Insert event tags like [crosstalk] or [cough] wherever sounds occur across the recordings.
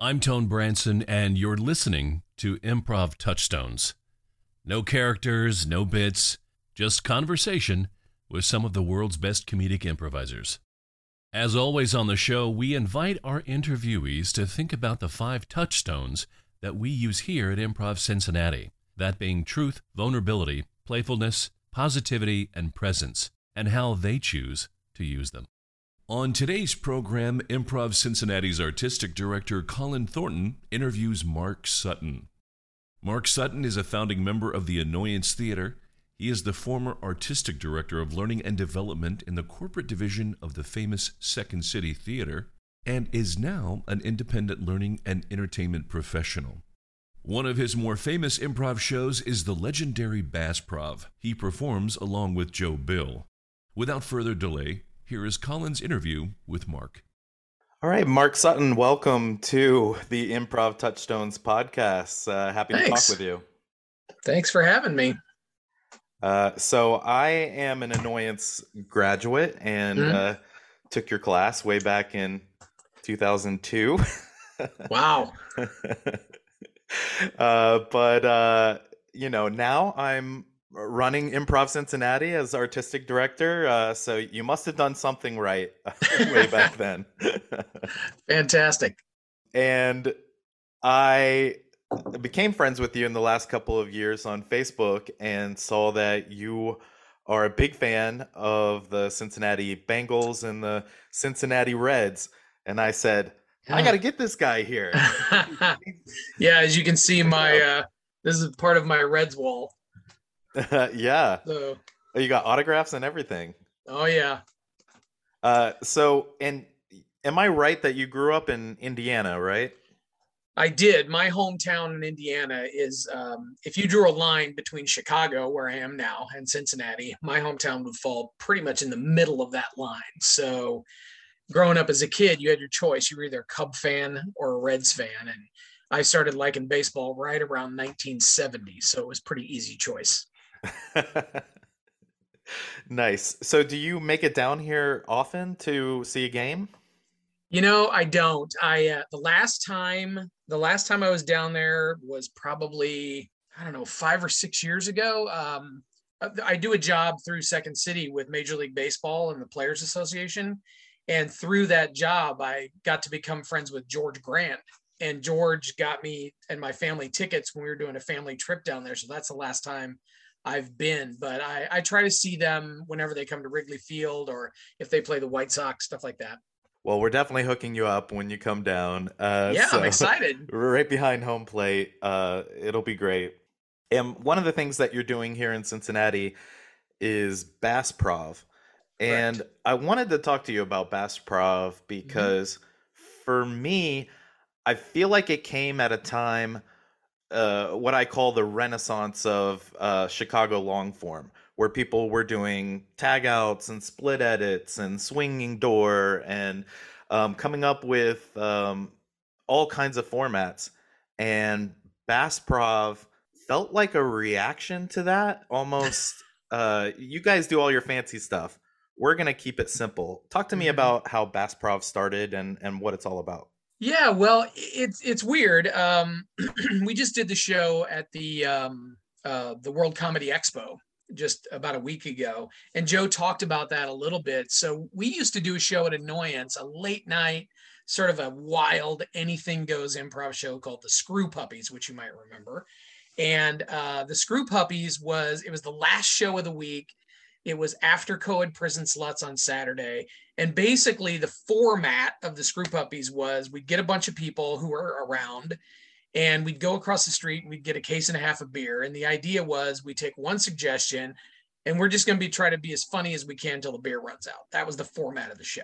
I'm Tone Branson, and you're listening to Improv Touchstones. No characters, no bits, just conversation with some of the world's best comedic improvisers. As always on the show, we invite our interviewees to think about the five touchstones that we use here at Improv Cincinnati that being truth, vulnerability, playfulness, positivity, and presence, and how they choose to use them. On today's program, Improv Cincinnati's artistic director Colin Thornton interviews Mark Sutton. Mark Sutton is a founding member of the Annoyance Theater. He is the former artistic director of learning and development in the corporate division of the famous Second City Theater and is now an independent learning and entertainment professional. One of his more famous improv shows is the legendary Bassprov. He performs along with Joe Bill. Without further delay, here is Colin's interview with Mark. All right, Mark Sutton, welcome to the Improv Touchstones podcast. Uh, happy Thanks. to talk with you. Thanks for having me. Uh, so, I am an annoyance graduate and Mhm. uh, took your class way back in 2002. [laughs] Wow. uh, but uh, you know, now I'm running Improv Cincinnati as artistic director. Uh, so you must have done something right [laughs] way back then. [laughs] Fantastic. and I became friends with you in the last couple of years on Facebook and saw that you are a big fan of the Cincinnati Bengals and the Cincinnati Reds. And I said, I got to get this guy here. [laughs] yeah, as you can see, my uh, this is part of my Reds wall. [laughs] yeah. So, You got autographs and everything. oh yeah, Uh, so, and am I right that you grew up in Indiana, right? I did. My hometown in Indiana is um, if you drew a line between Chicago, where I am now, and Cincinnati, my hometown would fall pretty much in the middle of that line. So, growing up as a kid, you had your choice. You were either a Cub fan or a Reds fan, and I started liking baseball right around 1970, so it was pretty easy choice. [laughs] nice. So, do you make it down here often to see a game? You know, I don't. I uh, the last time the last time I was down there was probably I don't know five or six years ago. Um, I- I do a job through Second City with Major League Baseball and the Players Association, and through that job, I got to become friends with George Grant. And George got me and my family tickets when we were doing a family trip down there. So that's the last time I've been. But I, I try to see them whenever they come to Wrigley Field or if they play the White Sox, stuff like that. Well, we're definitely hooking you up when you come down. Uh, yeah, so- I'm [laughs] excited. right behind home plate. Uh, it'll be great. And one of the things that you're doing here in Cincinnati is Bassprov. And I wanted to talk to you about Bassprov because for me, I feel like it came at a time, uh, what I call the renaissance of uh, Chicago long form, where people were doing tag outs and split edits and swinging door and um, coming up with um, all kinds of formats. And Bassprov felt like a reaction to that almost. [laughs] uh, you guys do all your fancy stuff. We're going to keep it simple. Talk to me Mhm. about how Bassprov started and, and what it's all about. Yeah, well, it's it's weird. Um, [clears throat] we just did the show at the um, uh, the World Comedy Expo just about a week ago, and Joe talked about that a little bit. So we used to do a show at Annoyance, a late night, sort of a wild anything goes improv show called the Screw Puppies, which you might remember. And uh, the Screw Puppies was it was the last show of the week. It was after Coed Prison Sluts on Saturday, and basically, the format of the Screw Puppies was we'd get a bunch of people who were around and we'd go across the street and we'd get a case and a half of beer. And the idea was we take one suggestion and we're just going to be try to be as funny as we can until the beer runs out. That was the format of the show.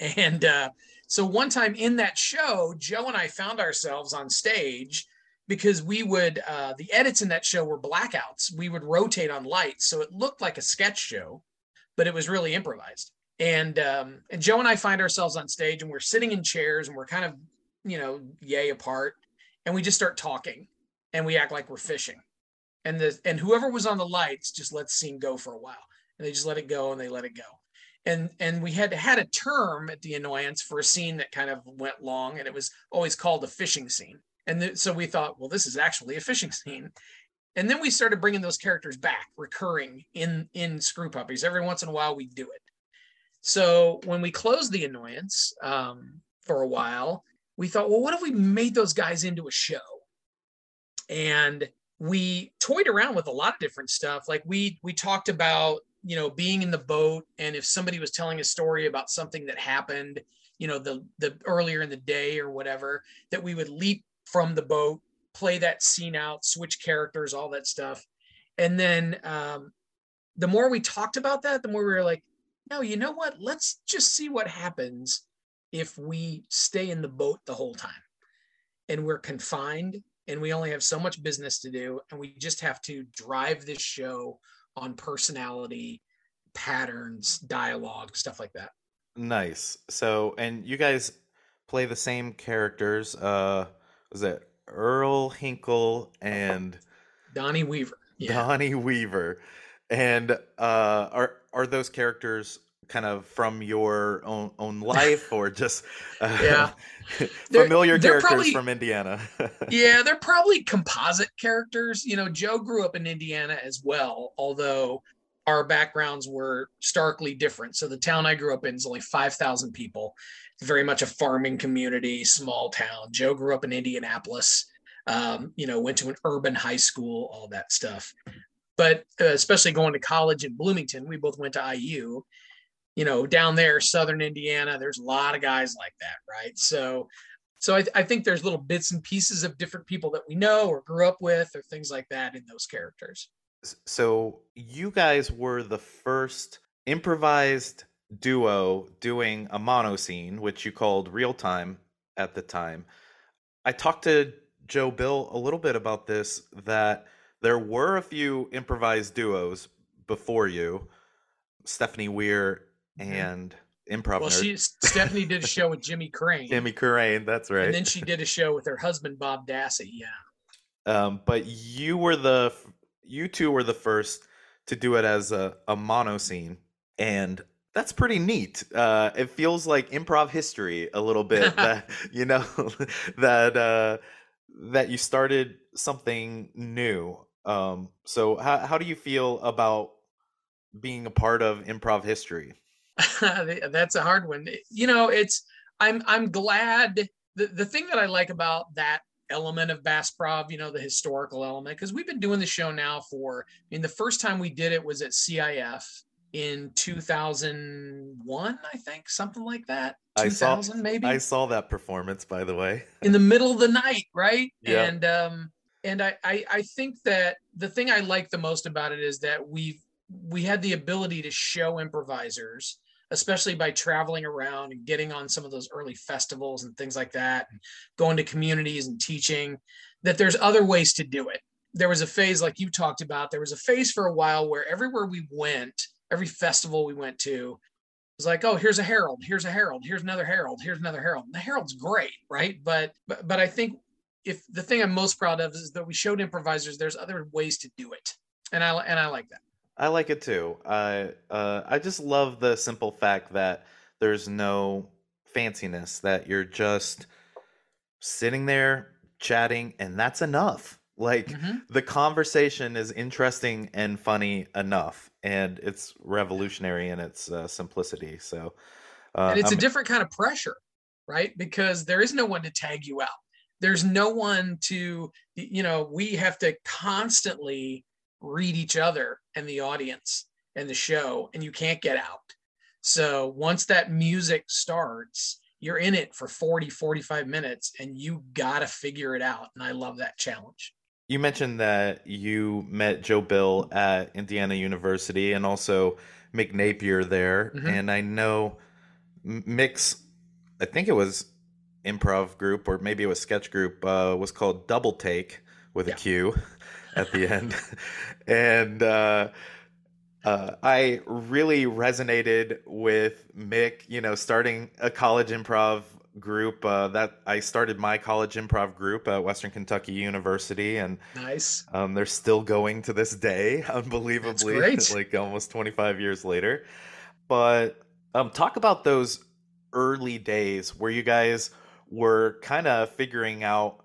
And uh, so one time in that show, Joe and I found ourselves on stage because we would uh, the edits in that show were blackouts. We would rotate on lights, so it looked like a sketch show, but it was really improvised. And um, and Joe and I find ourselves on stage, and we're sitting in chairs, and we're kind of you know yay apart, and we just start talking, and we act like we're fishing, and the and whoever was on the lights just let the scene go for a while, and they just let it go, and they let it go. and and we had had a term at the annoyance for a scene that kind of went long and it was always called a fishing scene and th- so we thought well this is actually a fishing scene. And then we started bringing those characters back recurring in in screw puppies. Every once in a while we do it. So when we closed the annoyance um, for a while we thought well what if we made those guys into a show? And we toyed around with a lot of different stuff. Like we we talked about you know being in the boat and if somebody was telling a story about something that happened you know the the earlier in the day or whatever that we would leap from the boat play that scene out switch characters all that stuff and then um, the more we talked about that the more we were like no you know what let's just see what happens if we stay in the boat the whole time and we're confined and we only have so much business to do and we just have to drive this show on personality patterns dialogue stuff like that Nice. So, and you guys play the same characters. Uh, was it Earl Hinkle and donnie weaver yeah Donnie Weaver? And uh, are are those characters kind of from your own own [laughs] life, or just uh, Yeah. [laughs] They're- familiar they're characters probably- from Indiana? [laughs] yeah they're probably composite characters you know joe grew up in indiana as well although our backgrounds were starkly different. So the town i grew up in is only 5000 people. Very much a farming community small town. Joe grew up in indianapolis um, you know went to an urban high school all that stuff. But uh, especially going to college in bloomington we both went to iu you know down there southern indiana there's a lot of guys like that right? So so I, I think there's little bits and pieces of different people that we know or grew up with or things like that in those characters. So you guys were the first improvised duo doing a mono scene, which you called real time at the time. I talked to Joe Bill a little bit about this that there were a few improvised duos before you, Stephanie Weir Mhm. and improv Well, nerd she [laughs] Stephanie did a show with Jimmy Crane, Jimmy Carrane, that's right. and then she did a [laughs] show with her husband Bob Dassie. Yeah, Um, but you were the you two were the first to do it as a, a mono scene, and that's pretty neat. Uh, it feels like improv history a little [laughs] bit. that you know [laughs] that uh, that you started something new. Um, so how how do you feel about being a part of improv history? [laughs] that's a hard one. You know, it's I'm I'm glad the the thing that I like about that element of Bassprov, you know, the historical element, because we've been doing the show now for. I mean, the first time we did it was at CIF in 2001, I think, something like that. I saw- 2000 maybe. I saw that performance, by the way. in the middle of the night, right? Yeah. And um and I, I I think that the thing I like the most about it is that we've we had the ability to show improvisers, especially by traveling around and getting on some of those early festivals and things like that, and going to communities and teaching, that there's other ways to do it. There was a phase like you talked about, there was a phase for a while where everywhere we went, every festival we went to, was like, oh, here's a herald, here's a herald, here's another herald, here's another herald. And the herald's great, right? But but but I think if the thing I'm most proud of is that we showed improvisers there's other ways to do it, and I and I like that. I like it too. I uh, I just love the simple fact that there's no fanciness. That you're just sitting there chatting, and that's enough. Like Mhm. the conversation is interesting and funny enough, and it's revolutionary in its uh, simplicity. So, uh, and it's a I'm- different kind of pressure, right? Because there is no one to tag you out. There's no one to, you know, we have to constantly read each other and the audience and the show, and you can't get out. So once that music starts, you're in it for 40, 45 minutes and you got to figure it out. And I love that challenge. You mentioned that you met Joe Bill at Indiana University and also Mick Napier there. Mhm. And I know Mick's, I think it was improv group or maybe it was sketch group, uh, was called Double Take with Yeah. a Q [laughs] at the end. [laughs] and uh, uh, I really resonated with Mick, you know, starting a college improv group uh, that I started my college improv group at Western Kentucky University, and Nice. um, they're still going to this day, [laughs] unbelievably, great. [laughs] like almost 25 years later. But Um, talk about those early days where you guys were kind of figuring out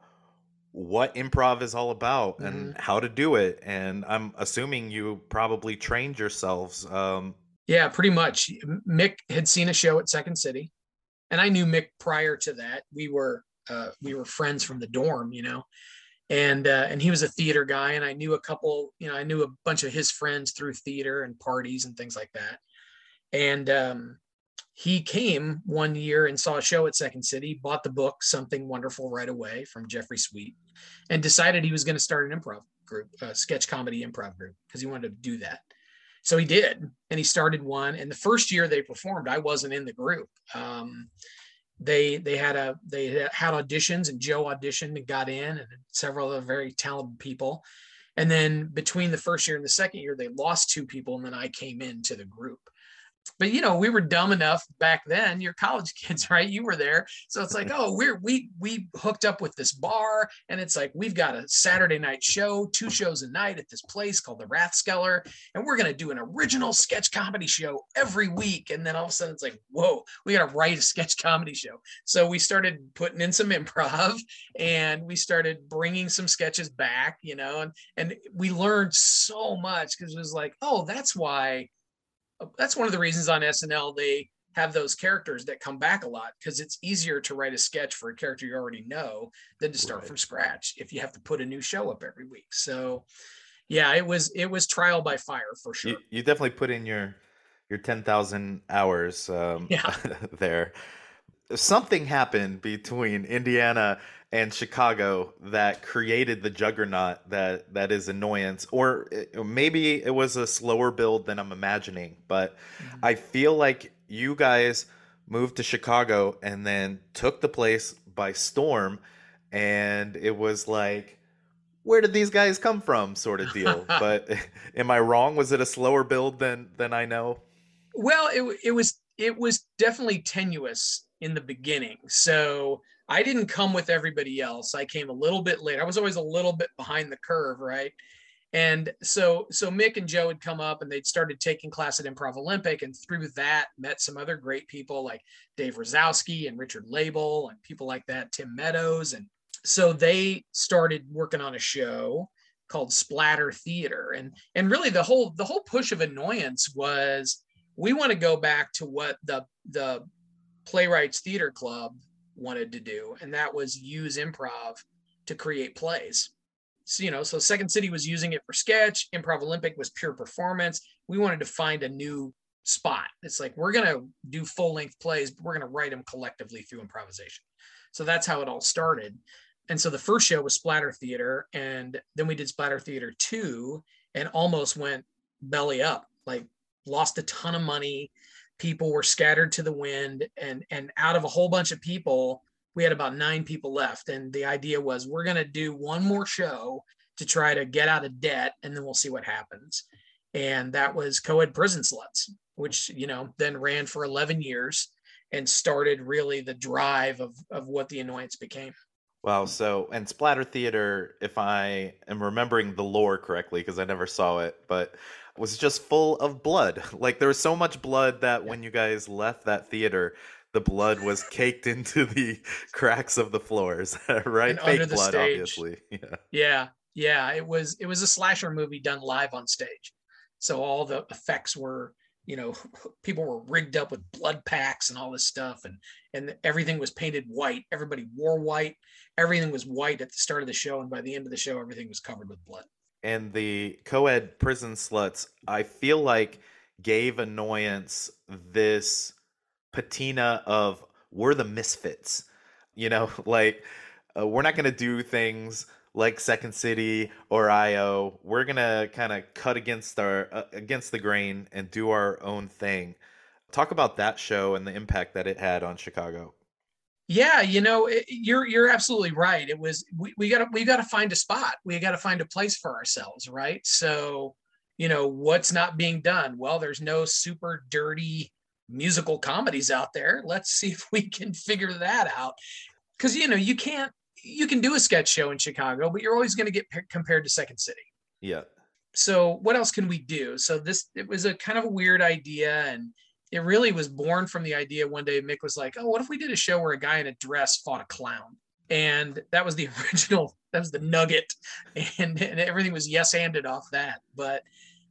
what improv is all about mm-hmm. and how to do it. And I'm assuming you probably trained yourselves. Um, yeah, pretty much. Mick had seen a show at Second City, and I knew Mick prior to that. We were uh, we were friends from the dorm, you know, and uh, and he was a theater guy, and I knew a couple, you know, I knew a bunch of his friends through theater and parties and things like that. And um, he came one year and saw a show at Second City, bought the book Something Wonderful right away from Jeffrey Sweet, and decided he was going to start an improv group, a sketch comedy improv group, because he wanted to do that. So he did, and he started one. And the first year they performed, I wasn't in the group. Um, they they had a they had auditions, and Joe auditioned and got in, and several other very talented people. And then between the first year and the second year, they lost two people, and then I came into the group but you know we were dumb enough back then you're college [laughs] kids right? You were there. So it's like oh we're we we hooked up with this bar and it's like we've got a saturday night show two shows a night at this place called the rathskeller and we're going to do an original sketch comedy show every week. And then all of a sudden it's like whoa we got to write a sketch comedy show. So we started putting in some improv and we started bringing some sketches back you know and and we learned so much because it was like oh that's why that's one of the reasons on SNL they have those characters that come back a lot because it's easier to write a sketch for a character you already know than to start right. from scratch if you have to put a new show up every week. So yeah, it was it was trial by fire for sure. You, you definitely put in your your 10,000 hours um, yeah. [laughs] there. Something happened between Indiana and Chicago that created the juggernaut that that is annoyance or it, maybe it was a slower build than I'm imagining but mm-hmm. I feel like you guys moved to Chicago and then took the place by storm and it was like where did these guys come from? sort of deal [laughs] but [laughs] am I wrong? Was it a slower build than than I know? Well it it was it was definitely tenuous in the beginning so I didn't come with everybody else. I came a little bit late. I was always a little bit behind the curve, right? And so so Mick and Joe had come up and they'd started taking class at Improv Olympic and through that met some other great people like Dave Razowsky and Richard Laible and people like that, Tim Meadows. And so they started working on a show called Splatter Theater. And and really the whole the whole push of annoyance was we want to go back to what the the playwrights theater club wanted to do, and that was use improv to create plays. So, you know, so Second City was using it for sketch, Improv Olympic was pure performance. We wanted to find a new spot. It's like we're gonna do full length plays, but we're gonna write them collectively through improvisation. So that's how it all started. And so the first show was Splatter Theater, and then we did Splatter Theater 2 and almost went belly up, like lost a ton of money, people were scattered to the wind and and out of a whole bunch of people we had about nine people left. And the idea was we're going to do one more show to try to get out of debt and then we'll see what happens. And that was co-ed prison sluts which you know then ran for 11 years and started really the drive of of what the annoyance became Wow. So, and Splatter Theater, if I am remembering the lore correctly, because I never saw it, but was just full of blood. [laughs] Like there was so much blood that yeah. when you guys left that theater, the blood was caked [laughs] into the cracks of the floors, [laughs] right? And Fake blood, stage. obviously. Yeah. Yeah. Yeah. It was it was a slasher movie done live on stage. So all the effects were, you know, [laughs] people were rigged up with blood packs and all this stuff, and and everything was painted white. Everybody wore white. Everything was white at the start of the show, and by the end of the show, everything was covered with blood and the co-ed prison sluts i feel like gave annoyance this patina of we're the misfits you know [laughs] like uh, we're not going to do things like second city or io we're to kind of cut against our uh, against the grain and do our own thing talk about that show and the impact that it had on chicago yeah, you know, it, you're you're absolutely right. It was we, we got to we got to find a spot. We got to find a place for ourselves, right? So, you know, what's not being done? Well, there's no super dirty musical comedies out there. Let's see [laughs] if we can figure that out. Cuz you know, you can't you can do a sketch show in Chicago, but you're always going to get p- compared to Second City. Yeah. So, what else can we do? So this it was a kind of a weird idea and it really was born from the idea one day Mick was like, "Oh, what if we did a show where a guy in a dress fought a clown?" And that was the [laughs] original. That was the nugget, and, and everything was yes handed off that. But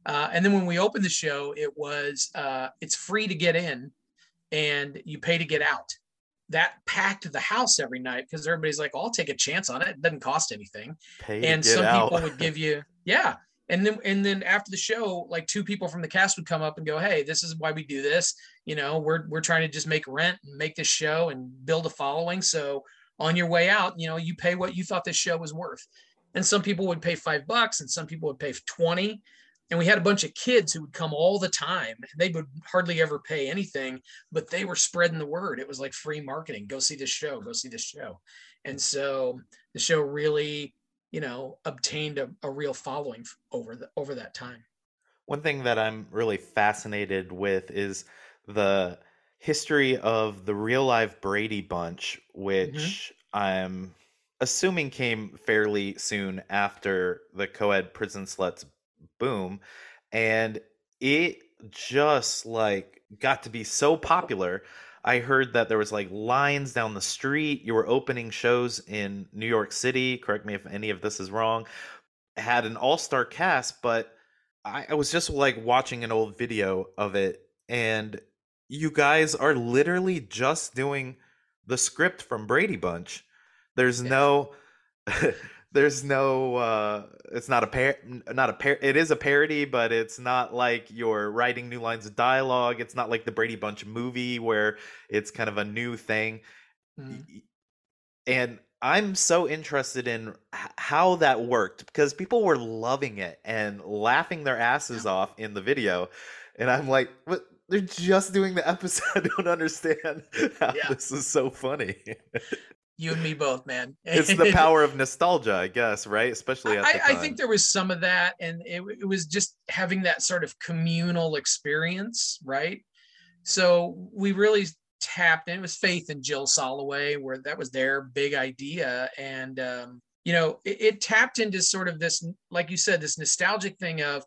uh, and then when we opened the show, it was uh, it's free to get in, and you pay to get out. That packed the house every night because everybody's like, "I'll take a chance on it. It doesn't cost anything." Pay and some out. people would give [laughs] you, yeah. And then and then after the show, like two people from the cast would come up and go, "Hey, this is why we do this. You know, we're we're trying to just make rent and make this show and build a following. So on your way out, you know, you pay what you thought this show was worth." And some people would pay five bucks, and some people would pay twenty and we had a bunch of kids who would come all the time. They would hardly ever pay anything but they were spreading the word. It was like free marketing. Go see this show. Go see this show. And so the show really you know obtained a, a real following over the over that time. One thing that I'm really fascinated with is the history of the real life Brady Bunch, which mm-hmm. I'm assuming came fairly soon after the co-ed prison sluts boom and it just like got to be so popular i heard that there was like lines down the street you were opening shows in new york city correct me if any of this is wrong had an all-star cast but I, I was just like watching an old video of it and you guys are literally just doing the script from brady bunch there's Yeah. no [laughs] there's no uh it's not a par not a par it is a parody but it's not like you're writing new lines of dialogue. It's not like the brady bunch movie where it's kind of a new thing. Y- and i'm so interested in how that worked because people were loving it and laughing their asses off in the video and i'm like what? They're just doing the episode? [laughs] I don't understand how Yeah. this is so funny [laughs] you and me both man [laughs] it's the power of nostalgia i guess right especially at I, the I think there was some of that, and it, it was just having that sort of communal experience, right? So we really tapped, and it was Faith and Jill Soloway, where that was their big idea, and um, you know, it, it tapped into sort of this, like you said, this nostalgic thing of,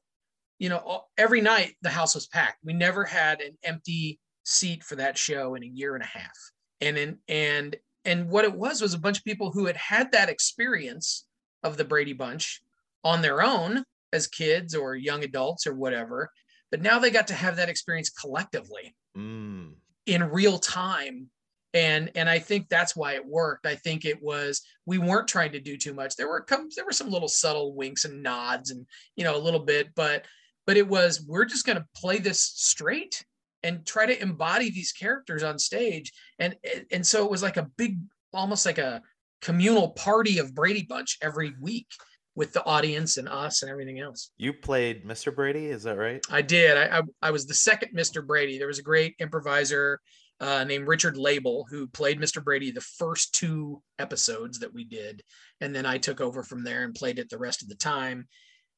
you know, every night the house was packed. We never had an empty seat for that show in a year and a half, and in and and what it was was a bunch of people who had had that experience of the Brady Bunch on their own as kids or young adults or whatever. But now they got to have that experience collectively Mm. in real time. And and I think that's why it worked. I think it was we weren't trying to do too much. There were come there were some little subtle winks and nods and you know a little bit, but but it was we're just going to play this straight and try to embody these characters on stage. And and so it was like a big almost like a communal party of Brady Bunch every week with the audience and us and everything else. You played Mr. Brady, is that right? I did. I, I, I was the second Mr. Brady. There was a great improviser uh, named Richard Laible who played Mr. Brady the first two episodes that we did. And then I took over from there and played it the rest of the time.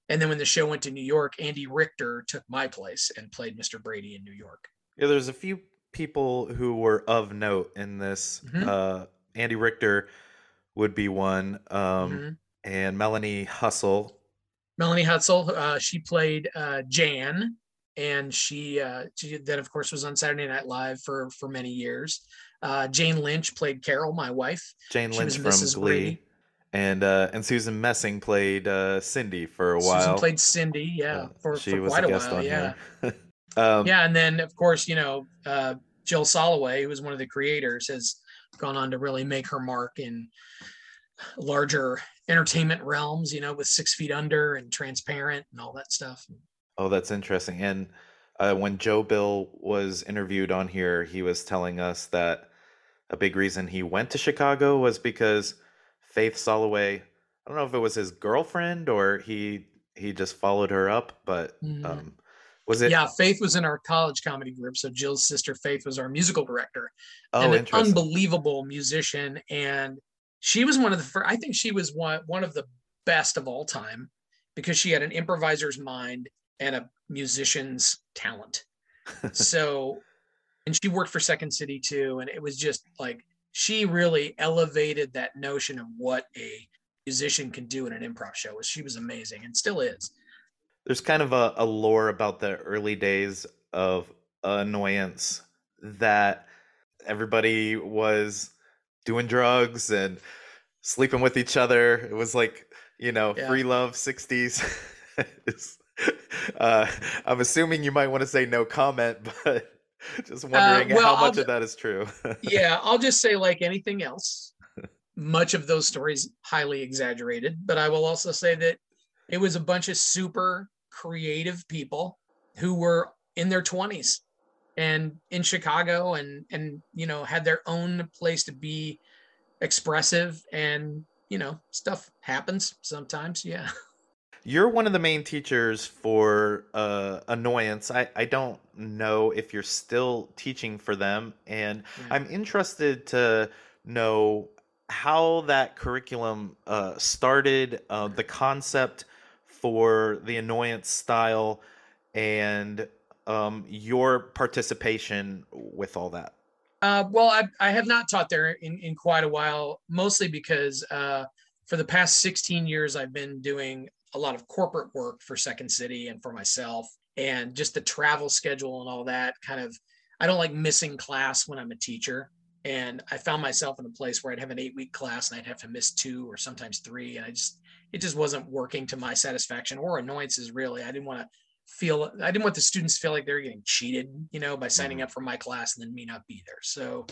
And then when the show went to New York, Andy Richter took my place and played Mr. Brady in New York. Yeah, there's a few people who were of note in this. Mhm. Uh, Andy Richter would be one, um, Mhm. and Melanie Hustle. Melanie Hutsell, uh, she played uh, Jan, and she, uh, she then of course was on Saturday Night Live for for many years. Uh, Jane Lynch played Carol, my wife. Jane She Lynch from Mrs. Glee, Brady. and uh, and Susan Messing played uh, Cindy for a while. Susan played Cindy, yeah, for, she for was quite a a, while, on yeah, here. [laughs] um, yeah, and then of course you know uh, Jill Soloway, who was one of the creators, has gone on to really make her mark in larger entertainment realms, you know, with Six Feet Under and Transparent and all that stuff. Oh, that's interesting. And uh, when Joe Bill was interviewed on here, he was telling us that a big reason he went to Chicago was because Faith Soloway. I don't know if it was his girlfriend or he he just followed her up, but Mhm. um, was it? yeah, Faith was in our college comedy group, so Jill's sister Faith was our musical director. Oh, and an unbelievable musician. And she was one of the first, I think she was one, one of the best of all time because she had an improviser's mind and a musician's talent. [laughs] so, and she worked for Second City too. And it was just like, she really elevated that notion of what a musician can do in an improv show. She was amazing and still is. There's kind of a, a lore about the early days of annoyance that everybody was doing drugs and sleeping with each other. It was like, you know, Yeah. free love 60s. [laughs] It's- uh, I'm assuming you might want to say no comment, [laughs] but just wondering Uh, well, how much of that is true. [laughs] yeah, I'll just say, like anything else, much of those stories highly exaggerated. But I will also say that it was a bunch of super creative people who were in their 20s and in Chicago and and you know had their own place to be expressive and you know stuff happens sometimes yeah [laughs] You're one of the main teachers for uh, Annoyance. I, I don't know if you're still teaching for them, and Yeah. I'm interested to know how that curriculum uh, started, uh, the concept for the Annoyance style, and um, your participation with all that. Uh, well, I, I have not taught there in, in quite a while, mostly because uh, for the past 16 years, I've been doing a lot of corporate work for Second City and for myself. And just the travel schedule and all that kind of, I don't like missing class when I'm a teacher. And I found myself in a place where I'd have an eight week class and I'd have to miss two or sometimes three. And I just, it just wasn't working to my satisfaction or annoyances, really. I didn't want to feel I didn't want the students to feel like they were getting cheated, you know, by signing Mhm. up for my class and then me not be there. So,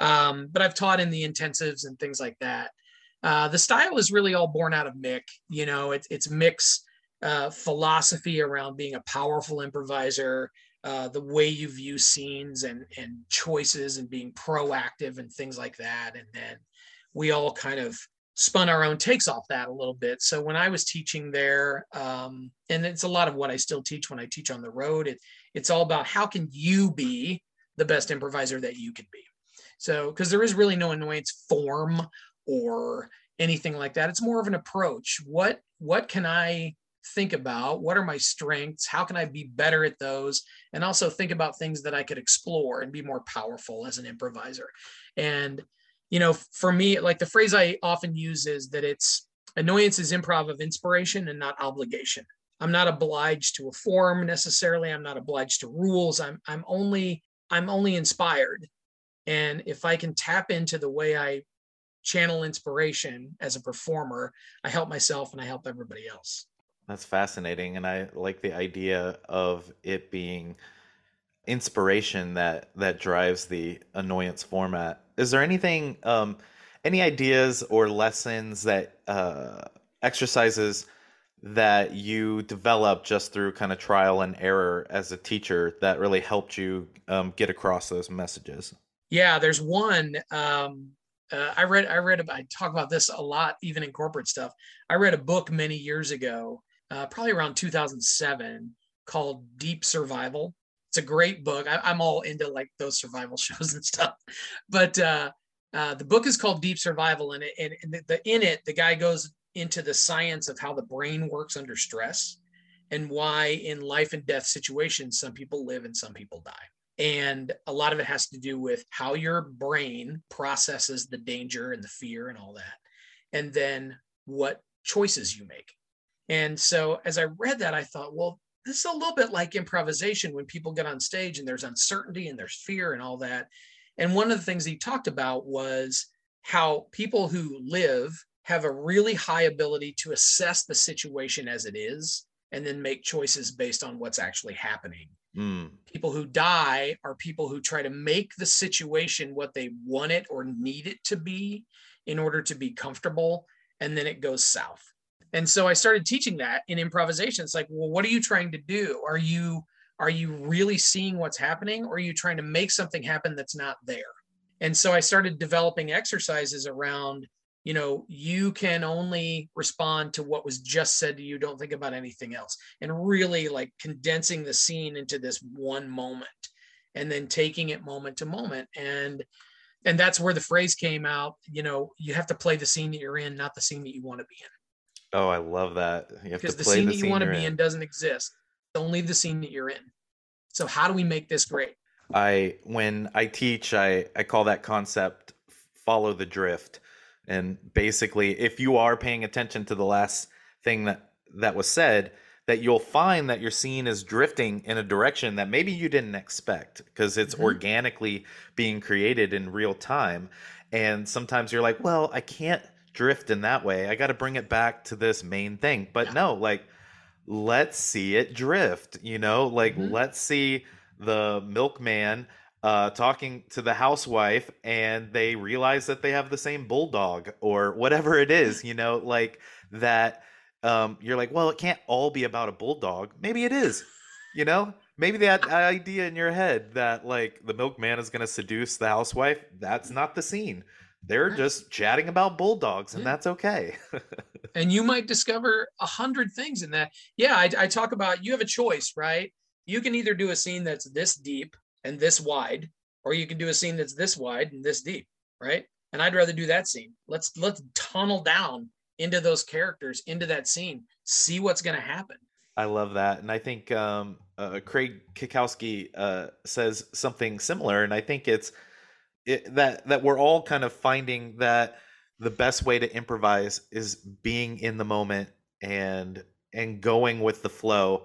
um, but I've taught in the intensives and things like that. Uh, the style is really all born out of Mick. You know, it's it's Mick's uh, philosophy around being a powerful improviser, uh, the way you view scenes and and choices and being proactive and things like that. And then we all kind of spun our own takes off that a little bit. So when I was teaching there, um, and it's a lot of what I still teach when I teach on the road, it, it's all about how can you be the best improviser that you can be. So because there is really no annoyance form or anything like that. It's more of an approach. What what can I think about? What are my strengths? How can I be better at those? And also think about things that I could explore and be more powerful as an improviser. And you know, for me, like the phrase I often use is that it's annoyance is improv of inspiration and not obligation. I'm not obliged to a form necessarily. I'm not obliged to rules. I'm I'm only I'm only inspired. And if I can tap into the way I channel inspiration as a performer, I help myself and I help everybody else. That's fascinating, and I like the idea of it being inspiration that that drives the annoyance format. Is there anything, um, any ideas or lessons that uh, exercises that you develop just through kind of trial and error as a teacher that really helped you um, get across those messages? Yeah, there's one. Um, uh, I read. I read. I talk about this a lot, even in corporate stuff. I read a book many years ago, uh, probably around 2007, called Deep Survival. It's a great book. I, I'm all into like those survival [laughs] shows and stuff, but uh, uh, the book is called Deep Survival, and, it, and, and the, in it, the guy goes into the science of how the brain works under stress, and why in life and death situations some people live and some people die. And a lot of it has to do with how your brain processes the danger and the fear and all that. And then what choices you make. And so as I read that, I thought, well, this is a little bit like improvisation when people get on stage and there's uncertainty and there's fear and all that. And one of the things he talked about was how people who live have a really high ability to assess the situation as it is and then make choices based on what's actually happening. Mm, people who die are people who try to make the situation what they want it or need it to be in order to be comfortable and then it goes south and so i started teaching that in improvisation. It's like well what are you trying to do? Are you are you really seeing what's happening or are you trying to make something happen that's not there? And so i started developing exercises around you know you can only respond to what was just said to you. Don't think about anything else. And really like condensing the scene into this one moment and then taking it moment to moment. And and that's where the phrase came out you know you have to play the scene that you're in not the scene that you want to be in oh, I love that. You have to because the scene the that you want to be in doesn't exist only the scene that you're in so how do we make this great I when I teach, I I call that concept follow the drift. And basically, if you are paying attention to the last thing that that was said, that you'll find that your scene is drifting in a direction that maybe you didn't expect because it's Mhm. organically being created in real time. And sometimes you're like, well, I can't drift in that way. I got to bring it back to this main thing. But no, like, let's see it drift, you know, like, Mhm. let's see the milkman uh, talking to the housewife and they realize that they have the same bulldog or whatever it [laughs] is, you know, like that. Um, you're like, well, it can't all be about a bulldog. Maybe it is, you know. Maybe that idea in your head that like the milkman is going to seduce the housewife, that's not the scene. They're just chatting about bulldogs, and Yeah. that's okay. [laughs] and you might discover a hundred things in that. Yeah, I, I talk about you have a choice, right? You can either do a scene that's this deep and this wide, or you can do a scene that's this wide and this deep, right? And I'd rather do that scene. Let's let's tunnel down into those characters, into that scene, see what's going to happen. I love that, and I think um, uh, Craig Cackowski uh, says something similar, and I think it's it, that that we're all kind of finding that the best way to improvise is being in the moment and and going with the flow,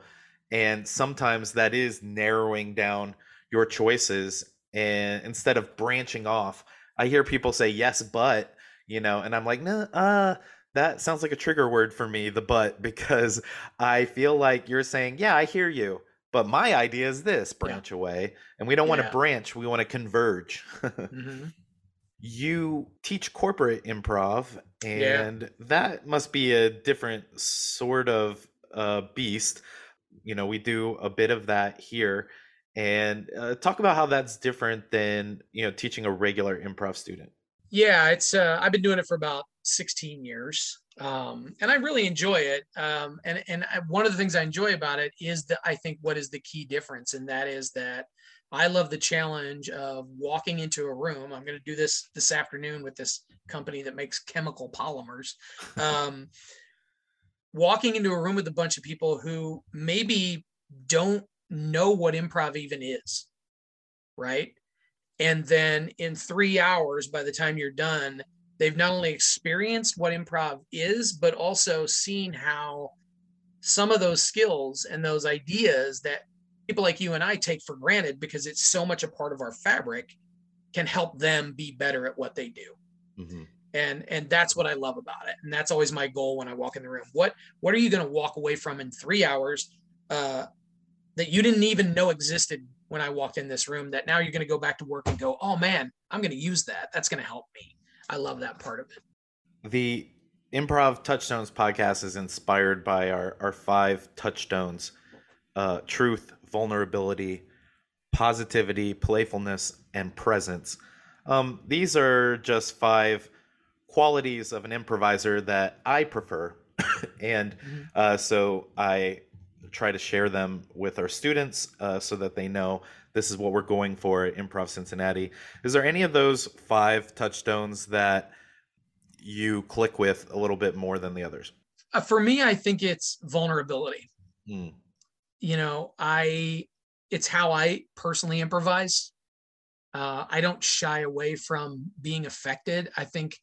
and sometimes that is narrowing down your choices and instead of branching off. I hear people say yes, but you know, and I'm like, no, uh, that sounds like a trigger word for me, the but, [laughs] because I feel like you're saying, yeah, I hear you, but my idea is this branch away. And we don't want to Yeah. branch, we want to converge. [laughs] Mhm. you teach corporate improv, Yeah. and that must be a different sort of uh, beast. You know, we do a bit of that here. And uh, talk about how that's different than, you know, teaching a regular improv student. Yeah, it's uh, I've been doing it for about 16 years, um, and I really enjoy it. Um, and and I, one of the things I enjoy about it is that I think what is the key difference, and that is that I love the challenge of walking into a room. I'm going to do this this afternoon with this company that makes chemical polymers. [laughs] Um, walking into a room with a bunch of people who maybe don't know what improv even is, right? And then in three hours, by the time you're done, they've not only experienced what improv is, but also seen how some of those skills and those ideas that people like you and I take for granted because it's so much a part of our fabric can help them be better at what they do. Mhm. and and that's what i love about it. And that's always my goal when i walk in the room. What what are you going to walk away from in three hours uh, that you didn't even know existed when i walked in this room that now you're going to go back to work and go oh man i'm going to use that that's going to help me i love that part of it The Improv Touchstones podcast is inspired by our, our five touchstones uh, truth, vulnerability, positivity, playfulness, and presence. Um, these are just five qualities of an improviser that I prefer. [coughs] and Mhm. uh, so I try to share them with our students uh, so that they know this is what we're going for at Improv Cincinnati. Is there any of those five touchstones that you click with a little bit more than the others? uh, for me i think it's vulnerability Mm. you know i it's how i personally improvise uh, i don't shy away from being affected i think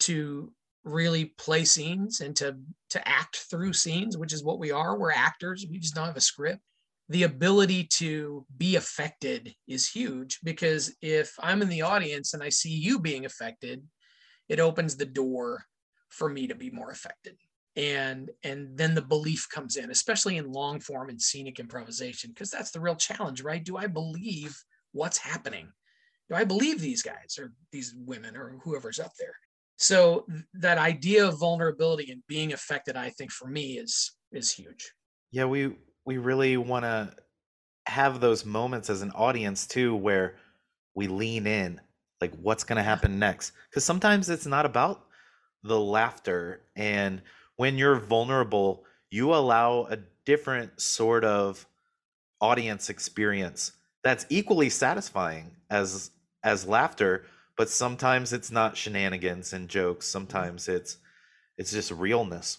to really play scenes and to to act through scenes which is what we are. We're actors. We just don't have a script. The ability to be affected is huge because if i'm in the audience and i see you being affected it opens the door for me to be more affected. And and then the belief comes in especially in long form and scenic improvisation because that's the real challenge right? Do i believe what's happening? Do i believe these guys or these women or whoever's up there so that idea of vulnerability and being affected i think for me is is huge Yeah, we we really want to have those moments as an audience too, where we lean in, like what's going to happen next. Because sometimes it's not about the laughter, and when you're vulnerable, you allow a different sort of audience experience that's equally satisfying as as laughter. But sometimes it's not shenanigans and jokes. Sometimes it's it's just realness.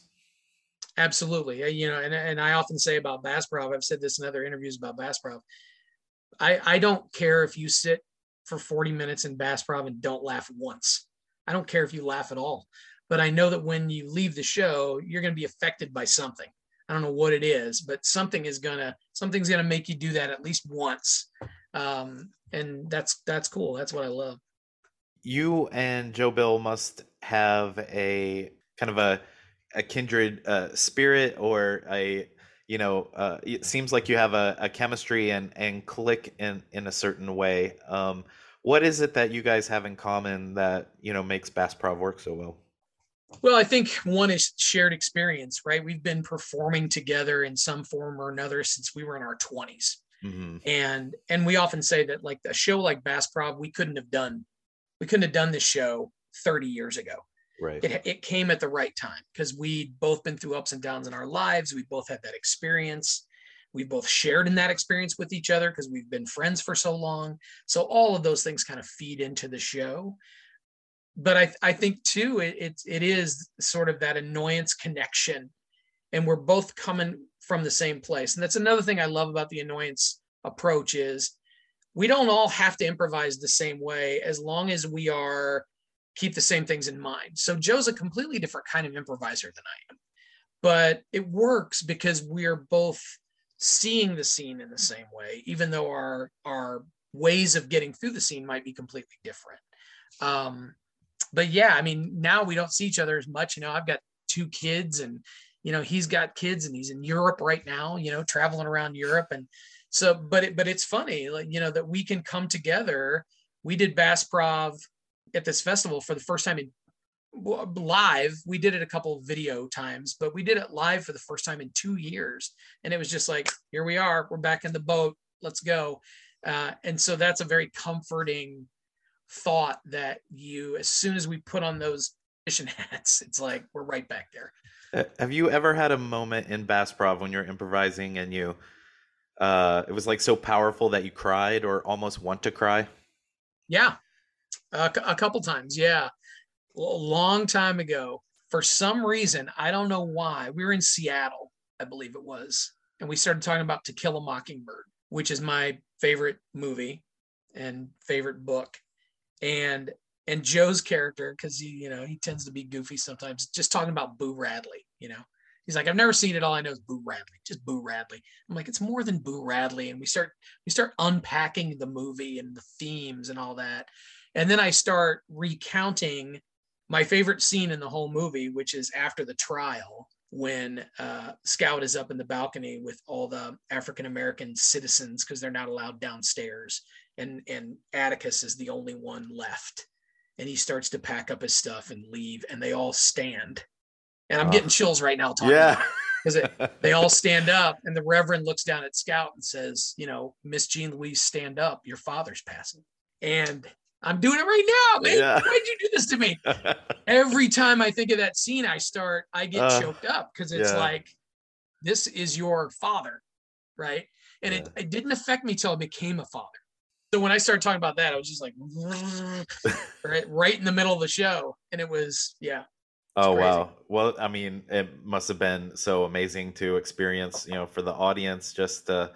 Absolutely. You know, and, and I often say about Bassprov, I've said this in other interviews about Bassprov. I, I don't care if you sit for 40 minutes in Bassprov and don't laugh once. I don't care if you laugh at all. But I know that when you leave the show, you're going to be affected by something. I don't know what it is, but something is gonna something's gonna make you do that at least once. Um, and that's that's cool. That's what I love. You and Joe Bill must have a kind of a a kindred uh, spirit or a you know uh, it seems like you have a, a chemistry and and click in in a certain way. Um, what is it that you guys have in common that you know makes Bassprov work so well? Well i think one is shared experience right? We've been performing together in some form or another since we were in our 20s mm-hmm. and and we often say that like a show like Bassprov we couldn't have done we couldn't have done this show 30 years ago Right. It, it came at the right time because we'd both been through ups and downs in our lives. We both had that experience. We both shared in that experience with each other because we've been friends for so long. So all of those things kind of feed into the show. But I, I think too, it, it, it is sort of that annoyance connection. And we're both coming from the same place. And that's another thing I love about the annoyance approach is we don't all have to improvise the same way as long as we are keep the same things in mind. So Joe's a completely different kind of improviser than I am, but it works because we're both seeing the scene in the same way, even though our our ways of getting through the scene might be completely different. Um, but yeah, I mean, now we don't see each other as much. You know, I've got two kids, and you know, he's got kids, and he's in Europe right now. You know, traveling around Europe, and so, but it, but it's funny, like you know, that we can come together. We did Bassprov at this festival for the first time in live. We did it a couple video times but we did it live for the first time in two years. And it was just like here we are. We're back in the boat. Let's go. Uh, and so that's a very comforting thought that you as soon as we put on those mission [laughs] hats it's like we're right back there. Uh, have you ever had a moment in Bassprov when you're improvising and you uh it was like so powerful that you cried or almost want to cry yeah a, a couple times, yeah. A long time ago. For some reason, I don't know why, we were in Seattle, I believe it was, and we started talking about To Kill a Mockingbird, which is my favorite movie and favorite book. And and Joe's character, because he, you know, he tends to be goofy sometimes, just talking about Boo Radley, you know. He's like, I've never seen it. All I know is Boo Radley, just Boo Radley. I'm like, it's more than Boo Radley. And we start we start unpacking the movie and the themes and all that. And then I start recounting my favorite scene in the whole movie, which is after the trial when uh, Scout is up in the balcony with all the African American citizens because they're not allowed downstairs, and and Atticus is the only one left, and he starts to pack up his stuff and leave, and they all stand, and I'm getting chills right now talking. Yeah. Because [laughs] they all stand up, and the Reverend looks down at Scout and says, "You know, Miss Jean Louise, stand up. Your father's passing." And I'm doing it right now, man. Yeah. Why'd you do this to me? [laughs] Every time I think of that scene, I start, I get uh, choked up because it's yeah. like, this is your father, right? And yeah. it, it didn't affect me till I became a father. So when I started talking about that, I was just like, [laughs] right, right in the middle of the show, and it was, yeah. Oh crazy. wow! Well, I mean, it must have been so amazing to experience, you know, for the audience just to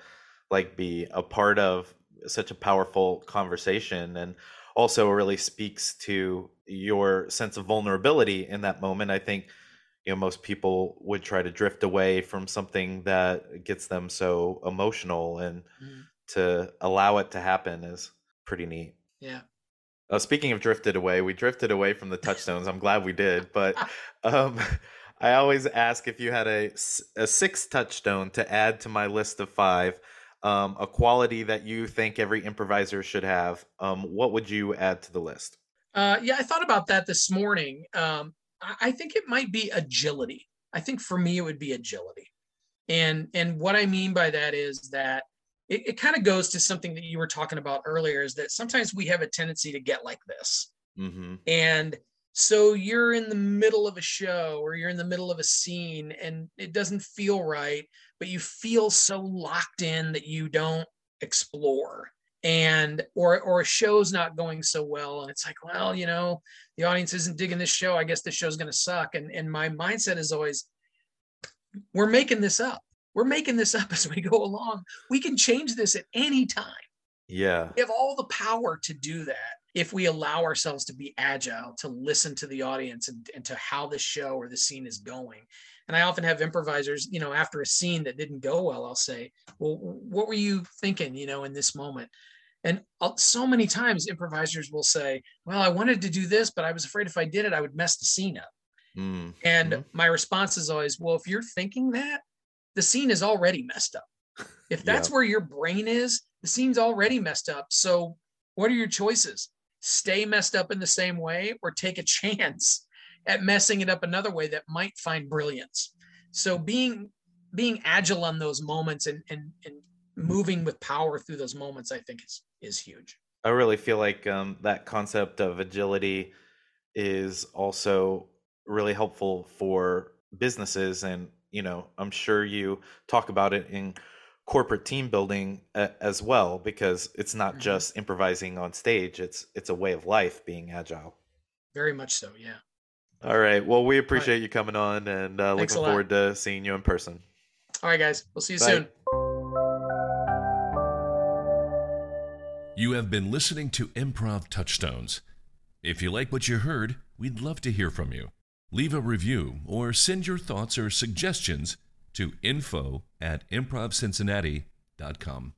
like be a part of such a powerful conversation and also really speaks to your sense of vulnerability in that moment. I think you know most people would try to drift away from something that gets them so emotional and mm. to allow it to happen is pretty neat. Yeah. Uh, speaking of drifted away, we drifted away from the touchstones. I'm glad we did, but [laughs] um, I always ask if you had a, a sixth touchstone to add to my list of five um, a quality that you think every improviser should have, um, what would you add to the list? Uh, yeah, I thought about that this morning. Um, I, I think it might be agility. I think for me, it would be agility. And and what I mean by that is that it, it kind of goes to something that you were talking about earlier is that sometimes we have a tendency to get like this. Mm-hmm. And so you're in the middle of a show or you're in the middle of a scene and it doesn't feel right, but you feel so locked in that you don't explore and or or a show's not going so well and it's like well you know the audience isn't digging this show i guess this show's going to suck and and my mindset is always we're making this up we're making this up [laughs] as we go along we can change this at any time yeah we have all the power to do that if we allow ourselves to be agile, to listen to the audience and, and to how the show or the scene is going. And I often have improvisers, you know, after a scene that didn't go well, I'll say, "Well, what were you thinking, you know, in this moment?" And so many times improvisers will say, "Well, I wanted to do this, but I was afraid if I did it, I would mess the scene up." Mm-hmm. And my response is always, "Well, if you're thinking that, the scene is already messed up. If [laughs] that's yeah. where your brain is, the scene's already messed up. So, what are your choices? Stay messed up in the same way or take a [laughs] chance at messing it up another way that might find brilliance. So, being being agile on those moments and and, and moving with power through those moments, I think is is huge. I really feel like um, that concept of agility is also really helpful for businesses and you know i'm sure you talk about it in corporate team building uh, as well because it's not mm-hmm. just improvising on stage it's it's a way of life being agile. Very much so yeah. All right well we appreciate right. you coming on and uh, looking forward to seeing you in person. All right guys we'll see you Bye. soon. You have been listening to improv touchstones. If you like what you heard we'd love to hear from you leave a review or send your thoughts or suggestions to info at improvcincinnati.com.